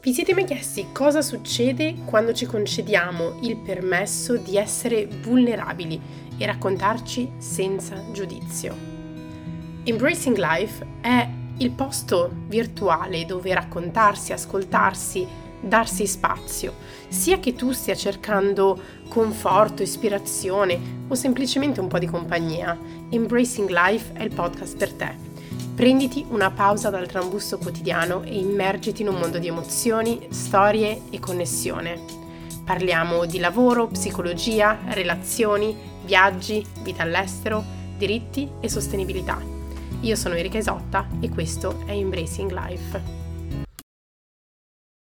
Vi siete mai chiesti cosa succede quando ci concediamo il permesso di essere vulnerabili e raccontarci senza giudizio? Embracing Life è il posto virtuale dove raccontarsi, ascoltarsi, darsi spazio, sia che tu stia cercando conforto, ispirazione o semplicemente un po' di compagnia. Embracing Life è il podcast per te Prenditi una pausa dal trambusto quotidiano e immergiti in un mondo di emozioni, storie e connessione. Parliamo di lavoro, psicologia, relazioni, viaggi, vita all'estero, diritti e sostenibilità. Io sono Erika Isotta e questo è Embracing Life.